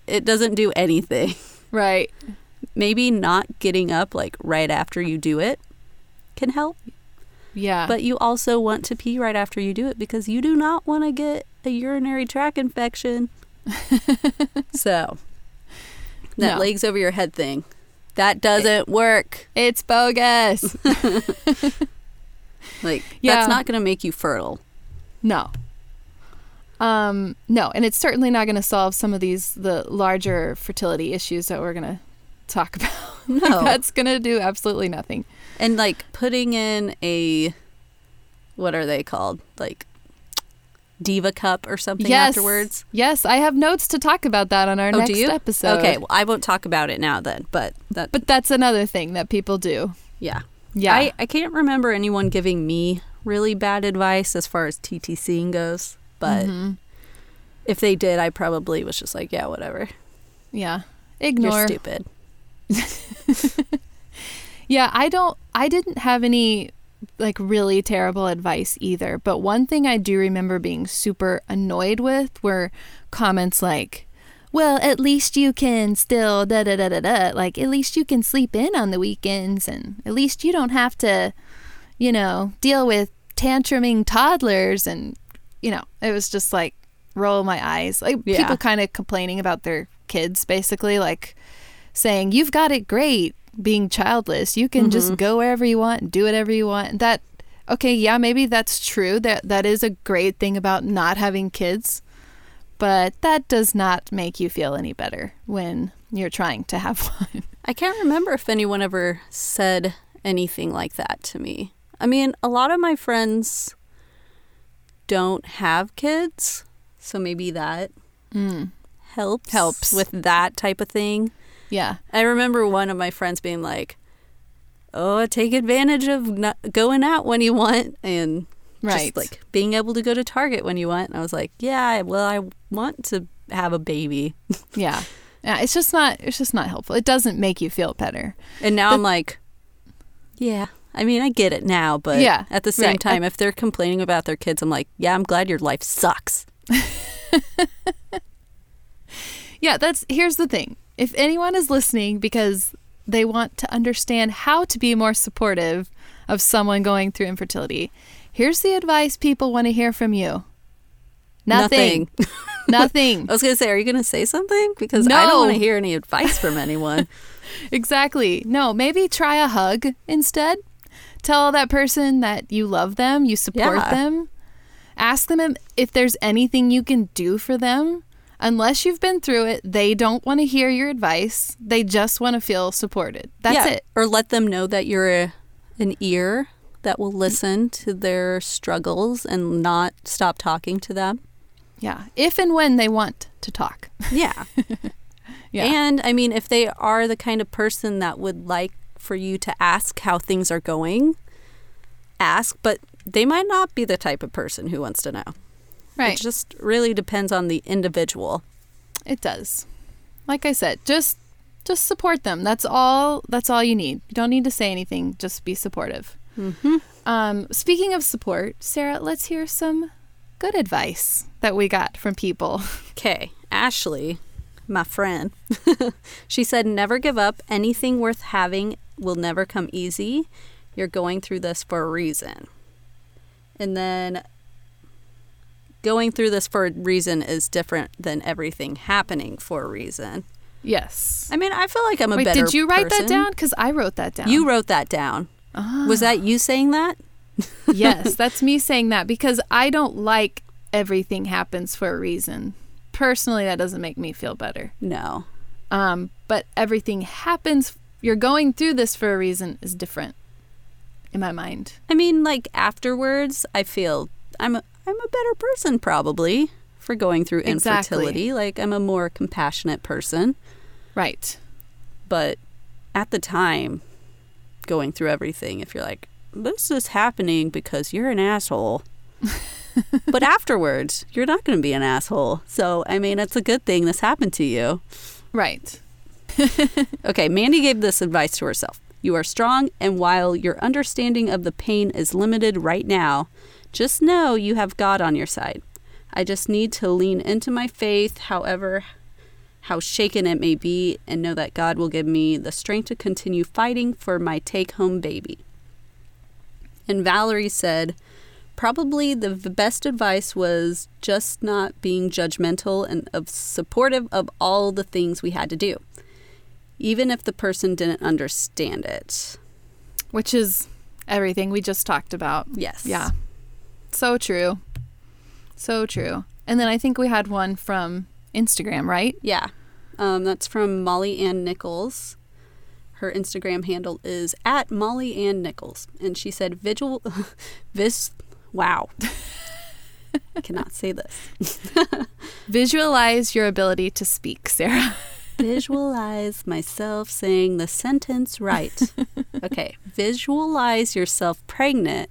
it doesn't do anything. right. Maybe not getting up like right after you do it can help. Yeah. But you also want to pee right after you do it because you do not want to get a urinary tract infection. so, that No. legs over your head thing, that doesn't work. it's bogus. Like, Yeah. that's not going to make you fertile. no. Um, no, and it's certainly not going to solve some of these the larger fertility issues that we're going to talk about. No. That's going to do absolutely nothing. And like putting in a, what are they called? Like, Diva Cup or something yes. afterwards. Yes, I have notes to talk about that on our Oh, next episode. Okay, well, I won't talk about it now then, but that, But that's another thing that people do. yeah. Yeah. I, I can't remember anyone giving me really bad advice as far as TTCing goes, but Mm-hmm. if they did, I probably was just like, yeah, whatever. yeah. Ignore. You're stupid. Yeah, I don't I didn't have any like really terrible advice either, but one thing I do remember being super annoyed with were comments like well, at least you can still da da da da da. Like, at least you can sleep in on the weekends, and at least you don't have to, you know, deal with tantruming toddlers. And, you know, it was just like roll my eyes. Like, Yeah. people kind of complaining about their kids, basically, like saying, You've got it great being childless. You can just mm-hmm. go wherever you want do whatever you want. That, okay, yeah, maybe that's true. That That is a great thing about not having kids but that does not make you feel any better when you're trying to have one. I can't remember if anyone ever said anything like that to me. I mean, a lot of my friends don't have kids, so maybe that mm. helps Helps. with that type of thing. Yeah. I remember one of my friends being like, "Oh, take advantage of not going out when you want and Right. just like being able to go to Target when you want." And I was like, "Yeah, well, I want to have a baby." Yeah. Yeah, it's just not it's just not helpful. It doesn't make you feel better. And now I'm like, "Yeah, I mean, I get it now, but Yeah, at the same right. time, if they're complaining about their kids, I'm like, "Yeah, I'm glad your life sucks." Yeah, that's here's the thing. If anyone is listening because they want to understand how to be more supportive of someone going through infertility, here's the advice people want to hear from you. Nothing. Nothing. I was gonna say, are you gonna say something? Because I don't want to hear any advice from anyone. Exactly. No, maybe try a hug instead. Tell that person that you love them, you support Yeah. them. Ask them if there's anything you can do for them. Unless you've been through it, they don't want to hear your advice. They just want to feel supported. That's yeah, it. Or let them know that you're a, an ear that will listen to their struggles and not stop talking to them. Yeah. If and when they want to talk. Yeah. Yeah. And I mean, if they are the kind of person that would like for you to ask how things are going, ask, but they might not be the type of person who wants to know. Right. It just really depends on the individual. It does. Like I said, just just support them. That's all. That's all you need. You don't need to say anything. Just be supportive. Mm-hmm. Um, speaking of support, Sarah, let's hear some good advice that we got from people. Okay, Ashley, my friend, she said, never give up. Anything worth having will never come easy. You're going through this for a reason. And then going through this for a reason is different than everything happening for a reason. Yes. I mean, I feel like I'm a Wait, better did you write person. that down? Because I wrote that down. You wrote that down. Ah. Was that you saying that? yes, that's me saying that because I don't like everything happens for a reason. Personally, that doesn't make me feel better. No. Um, but everything happens. You're going through this for a reason is different in my mind. I mean, like afterwards, I feel I'm I'm a better person probably for going through Exactly. infertility. Like I'm a more compassionate person, Right. but at the time, going through everything, if you're like, this is happening because you're an asshole. but afterwards, you're not going to be an asshole. So, I mean, it's a good thing this happened to you. Right. Okay, Mandy gave this advice to herself. You are strong, and while your understanding of the pain is limited right now, just know you have God on your side. I just need to lean into my faith, however, how shaken it may be, and know that God will give me the strength to continue fighting for my take home baby. And Valerie said, probably the best advice was just not being judgmental and of supportive of all the things we had to do even if the person didn't understand it. Which is everything we just talked about. Yes. Yeah. So true. So true. And then I think we had one from Instagram, right? Yeah. Um, that's from Molly Ann Nichols. Her Instagram handle is at Molly Ann Nichols. And she said, visual, vis, wow. I cannot say this. Visualize your ability to speak, Sarah. Visualize myself saying the sentence right. Okay. Visualize yourself pregnant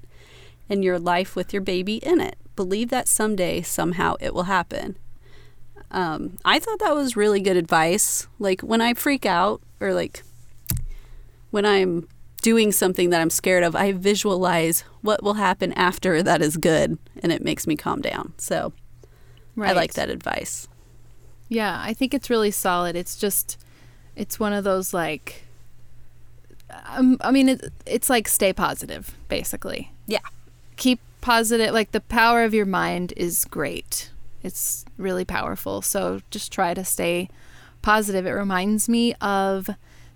and your life with your baby in it. Believe that someday, somehow, it will happen. Um, I thought that was really good advice. Like when I freak out or like when I'm doing something that I'm scared of, I visualize what will happen after that is good and it makes me calm down. So I like that advice. Yeah, I think it's really solid. It's just, it's one of those like, um, I mean, it, it's like stay positive, basically. Yeah. Keep positive. Like the power of your mind is great. It's really powerful. So just try to stay positive. It reminds me of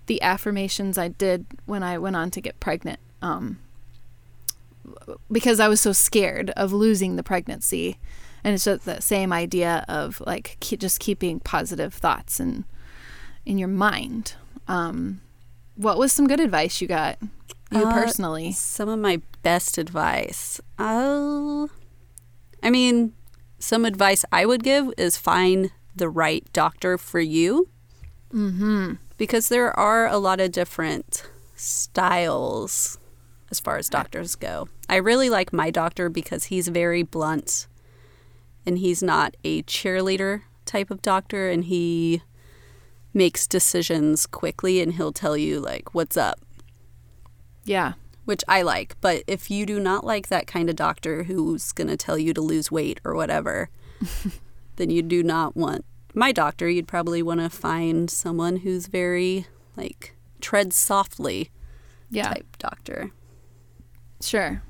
the affirmations I did when I went on to get pregnant. Um, because I was so scared of losing the pregnancy. And it's just that same idea of like keep, just keeping positive thoughts in in your mind. Um, what was some good advice you got, you Uh, personally? Some of my best advice. Oh, I mean, some advice I would give is find the right doctor for you Mm-hmm. because there are a lot of different styles as far as doctors go. I really like my doctor because he's very blunt and he's not a cheerleader type of doctor and he makes decisions quickly and he'll tell you like what's up Yeah. which I like. But if you do not like that kind of doctor who's going to tell you to lose weight or whatever, then you do not want my doctor. You'd probably want to find someone who's very like tread softly Yeah. type doctor. Sure.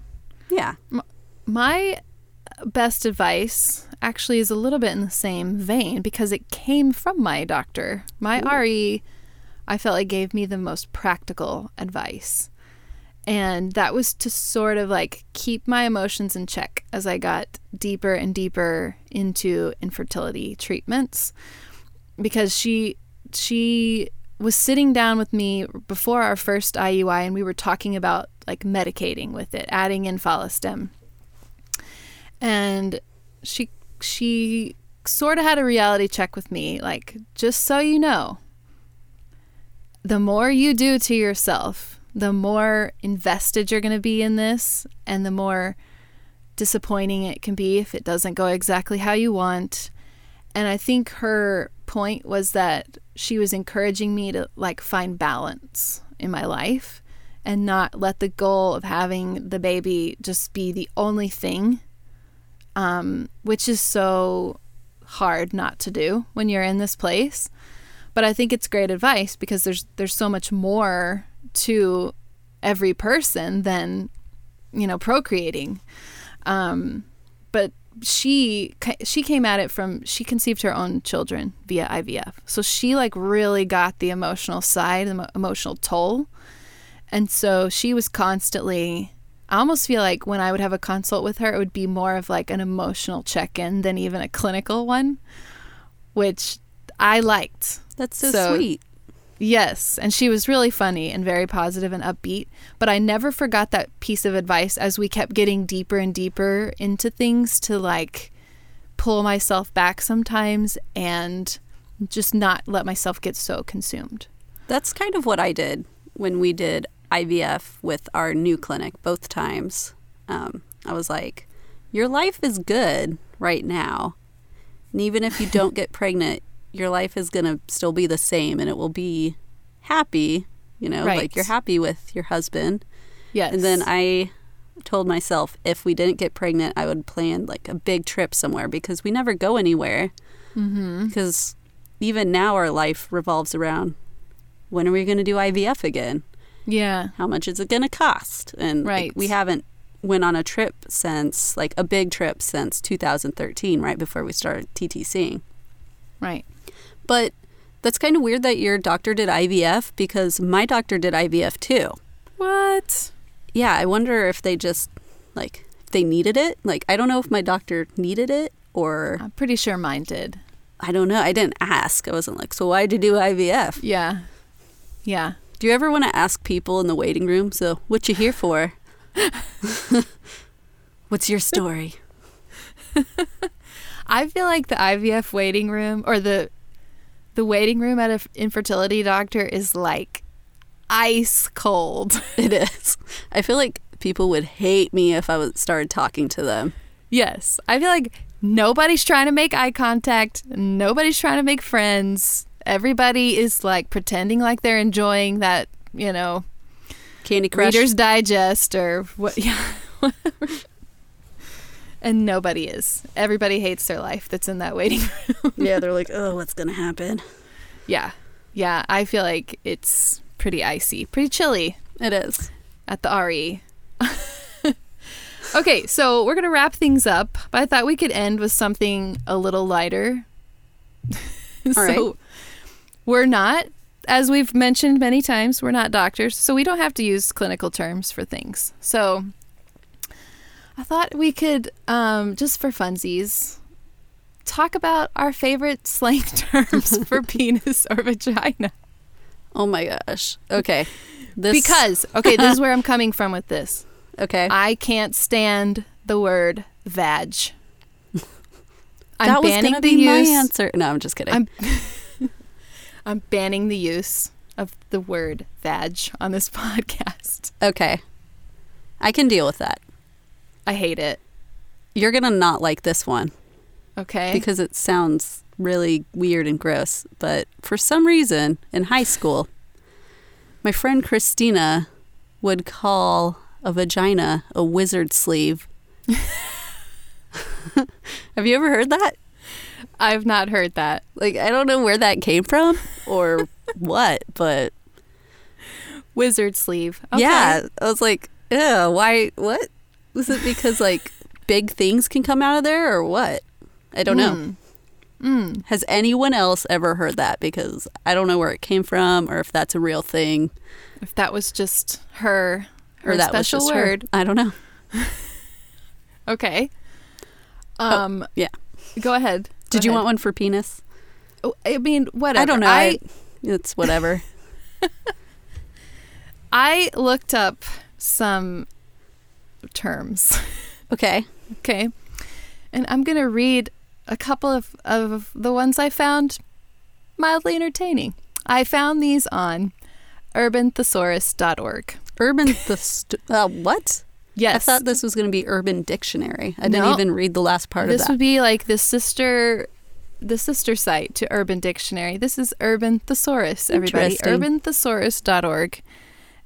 Yeah. My best advice actually is a little bit in the same vein because it came from my doctor. My RE, I felt like gave me the most practical advice. And that was to sort of like keep my emotions in check as I got deeper and deeper into infertility treatments because she she was sitting down with me before our first IUI and we were talking about like medicating with it, adding in follistim. And she she sort of had a reality check with me like just so you know the more you do to yourself the more invested you're going to be in this and the more disappointing it can be if it doesn't go exactly how you want and i think her point was that she was encouraging me to like find balance in my life and not let the goal of having the baby just be the only thing um, which is so hard not to do when you're in this place. But I think it's great advice because there's there's so much more to every person than you know procreating. Um, but she she came at it from she conceived her own children via IVF. So she like really got the emotional side, the emotional toll. And so she was constantly I almost feel like when I would have a consult with her, it would be more of like an emotional check in than even a clinical one, which I liked. That's so, so, sweet. Yes. And she was really funny and very positive and upbeat. But I never forgot that piece of advice as we kept getting deeper and deeper into things to like pull myself back sometimes and just not let myself get so consumed. That's kind of what I did when we did IVF with our new clinic both times. Um, I was like, your life is good right now. And even if you don't get pregnant, your life is going to still be the same and it will be happy, you know, right. like you're happy with your husband. Yes. And then I told myself if we didn't get pregnant, I would plan like a big trip somewhere because we never go anywhere. Mm-hmm. Because even now, our life revolves around when are we going to do IVF again? Yeah. How much is it going to cost? And right. Like, we haven't went on a trip since like a big trip since 2013, right before we started TTCing. Right. But that's kind of weird that your doctor did IVF because my doctor did IVF too. What? Yeah, I wonder if they just like if they needed it. Like I don't know if my doctor needed it or I'm pretty sure mine did. I don't know. I didn't ask. I wasn't like, "So why'd you do IVF?" Yeah. Yeah. Do you ever want to ask people in the waiting room, so what you here for? What's your story? I feel like the IVF waiting room or the the waiting room at an infertility doctor is like ice cold. It is. I feel like people would hate me if I started talking to them. Yes. I feel like nobody's trying to make eye contact, nobody's trying to make friends everybody is like pretending like they're enjoying that, you know, Candy Crush, Reader's Digest, or what? Yeah, and nobody is. Everybody hates their life that's in that waiting room. yeah, they're like, oh, what's gonna happen? Yeah, yeah. I feel like it's pretty icy, pretty chilly. It is at the RE. okay, so we're gonna wrap things up, but I thought we could end with something a little lighter. All so, right. We're not, as we've mentioned many times, we're not doctors, so we don't have to use clinical terms for things. So I thought we could, um, just for funsies, talk about our favorite slang terms for penis or vagina. Oh my gosh. Okay. This... Because, okay, this is where I'm coming from with this. Okay. I can't stand the word vag. I'm that was going to be use, my answer. No, I'm just kidding. I'm I'm banning the use of the word vag on this podcast. Okay. I can deal with that. I hate it. You're going to not like this one. Okay. Because it sounds really weird and gross. But for some reason, in high school, my friend Christina would call a vagina a wizard sleeve. Have you ever heard that? I've not heard that. Like I don't know where that came from or what, but wizard sleeve. Okay. Yeah, I was like, yeah, why? What? Was it because like big things can come out of there or what? I don't mm. know. Mm. Has anyone else ever heard that? Because I don't know where it came from or if that's a real thing. If that was just her, her or that special was word. Her. I don't know. okay. Oh, um. Oh, yeah. Go ahead. Did you want one for penis? Oh, I mean, whatever. I don't know. I, I it's whatever. I looked up some terms. Okay. Okay. And I'm going to read a couple of, of the ones I found mildly entertaining. I found these on urbanthesaurus.org. Urban the uh, what? Yes. I thought this was going to be Urban Dictionary. I didn't No. even read the last part of that. This would be like the sister the sister site to Urban Dictionary. This is Urban Thesaurus, everybody. Urbanthesaurus.org.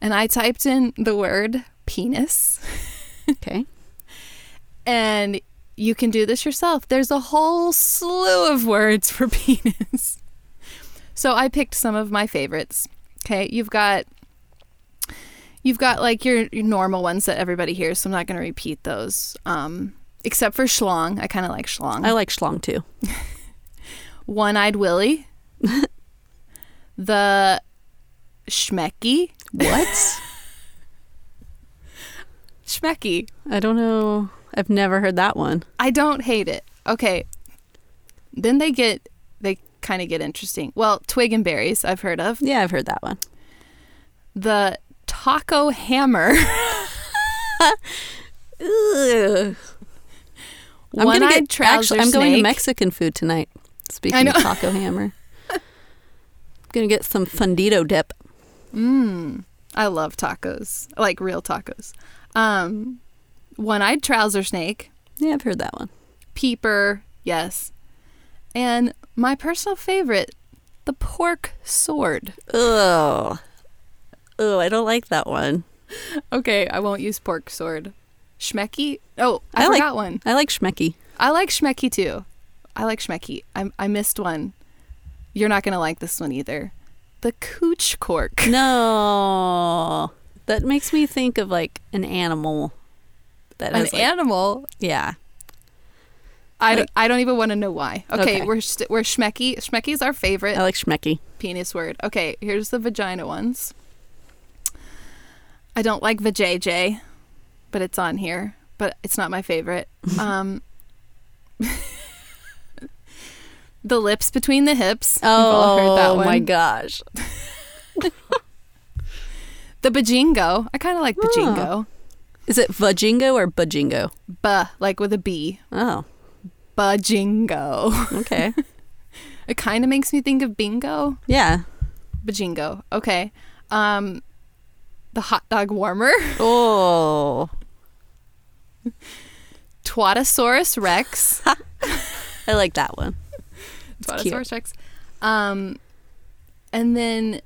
And I typed in the word penis okay. and you can do this yourself. There's a whole slew of words for penis. So I picked some of my favorites. Okay, you've got you've got like your, your normal ones that everybody hears, so I'm not going to repeat those. Um, except for schlong. I kind of like schlong. I like schlong too. One-eyed Willie. the schmecky. What? Schmecky. I don't know. I've never heard that one. I don't hate it. Okay. Then they get they kind of get interesting. Well, twig and berries I've heard of. Yeah, I've heard that one. The taco hammer. Ugh. I'm gonna One-eyed get actually, I'm going to. Mexican food tonight. Speaking of taco hammer, I'm gonna get some fundito dip. Mmm. I love tacos. I like real tacos. Um one-eyed trouser snake, Yeah, I've heard that one. peeper, yes. And my personal favorite, the pork sword. Ugh. Oh, I don't like that one. Okay, I won't use pork sword. Schmecky? Oh, I, I like- forgot one. I like schmecky. I like Schmecky too. I like Schmecky. I, I missed one. You're not going to like this one either. The cooch cork. No, that makes me think of like an animal. That An like, animal. yeah. I, Like- don't, I don't even want to know why. Okay, Okay. we're st- we're Schmecky. Schmecky is our favorite I like schmecky. penis word. Okay, here's the vagina ones. I don't like vajayjay, but it's on here. But it's not my favorite. Um, the lips between the hips. We've heard that Oh my gosh. The bajingo. I kind of like Oh. bajingo. Is it vajingo or bajingo? Buh, like with a B. Oh, Bajingo. okay. It kind of makes me think of bingo. yeah. Bajingo. Okay. Um, the hot dog warmer. Oh, Twatosaurus rex. I like that one. It's cute. Twatosaurus rex. Um, and then,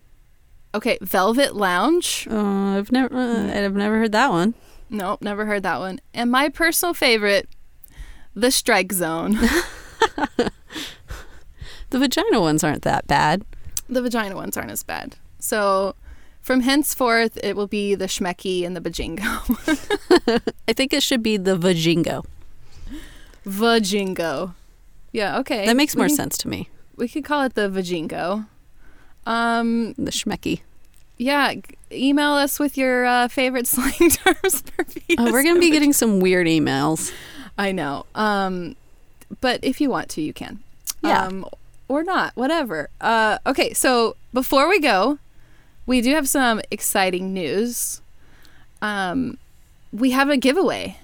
okay, Velvet Lounge. Oh, I've never, uh, I've never heard that one. Nope, never heard that one. And my personal favorite, the Strike Zone. The vagina ones aren't that bad. the vagina ones aren't as bad. So, from henceforth, it will be the Schmecky and the Bajingo. I think it should be the vajingo. Vajingo. Yeah, okay. That makes We more can- sense to me. We could call it the Vajingo. Um, The schmecky. yeah, email us with your uh, favorite slang terms for penis. Oh, we're gonna be getting some weird emails. I know. Um, but if you want to, you can. Yeah. Um, or not, whatever. Uh, okay, so before we go, we do have some exciting news. Um, we have a giveaway.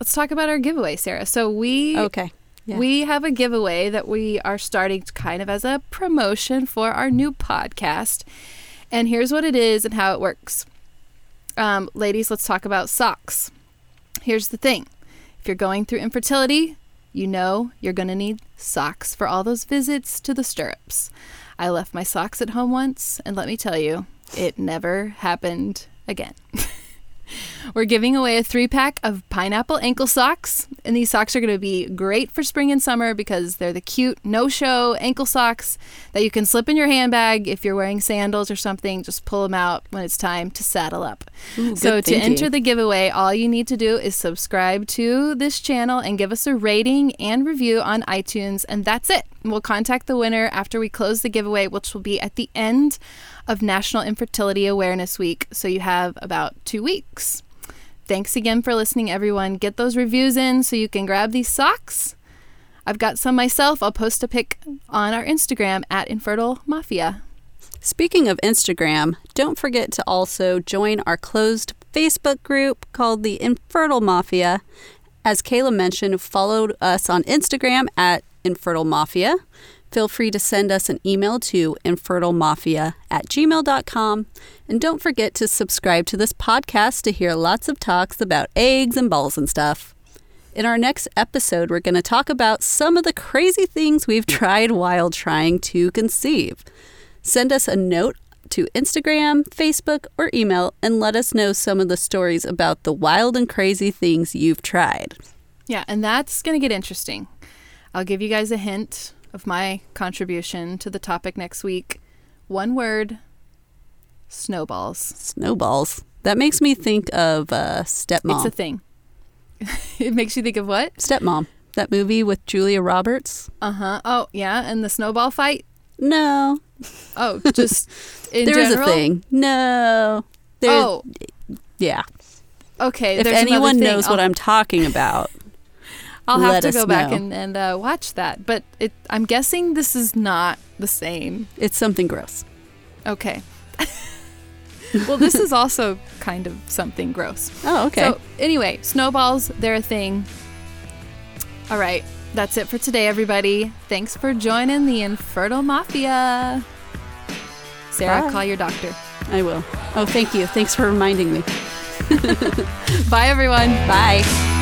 Let's talk about our giveaway, Sarah. So we Okay. Yeah. we have a giveaway that we are starting kind of as a promotion for our new podcast. And here's what it is and how it works. Um, ladies, let's talk about socks. Here's the thing if you're going through infertility, you know you're going to need socks for all those visits to the stirrups. I left my socks at home once, and let me tell you, it never happened again. We're giving away a three pack of pineapple ankle socks. And these socks are going to be great for spring and summer because they're the cute, no show ankle socks that you can slip in your handbag if you're wearing sandals or something. Just pull them out when it's time to saddle up. Ooh, so, to thinking. enter the giveaway, all you need to do is subscribe to this channel and give us a rating and review on iTunes. And that's it. We'll contact the winner after we close the giveaway, which will be at the end of National Infertility Awareness Week. So, you have about two weeks. Thanks again for listening, everyone. Get those reviews in so you can grab these socks. I've got some myself. I'll post a pic on our Instagram at Infertile Mafia. Speaking of Instagram, don't forget to also join our closed Facebook group called the Infertile Mafia. As Kaela mentioned, follow us on Instagram at Infertile Mafia. Feel free to send us an email to infertilemafia at gmail.com. And don't forget to subscribe to this podcast to hear lots of talks about eggs and balls and stuff. In our next episode, we're going to talk about some of the crazy things we've tried while trying to conceive. Send us a note to Instagram, Facebook, or email and let us know some of the stories about the wild and crazy things you've tried. Yeah, and that's going to get interesting. I'll give you guys a hint of my contribution to the topic next week. One word snowballs. Snowballs. That makes me think of uh, Stepmom. It's a thing. it makes you think of what? Stepmom. That movie with Julia Roberts. Uh huh. Oh, yeah. And the snowball fight? No. Oh, just in There is general? a thing. No. There, Oh, Yeah. okay. If there's anyone knows what I'll- I'm talking about, I'll have to go back know. and, and uh, watch that. But it, I'm guessing this is not the same. it's something gross. Okay. well, this is also kind of something gross. Oh, okay. So, anyway, snowballs, they're a thing. All right. That's it for today, everybody. Thanks for joining the Infertile Mafia. Sarah, Bye. call your doctor. I will. Oh, thank you. Thanks for reminding me. Bye, everyone. Bye.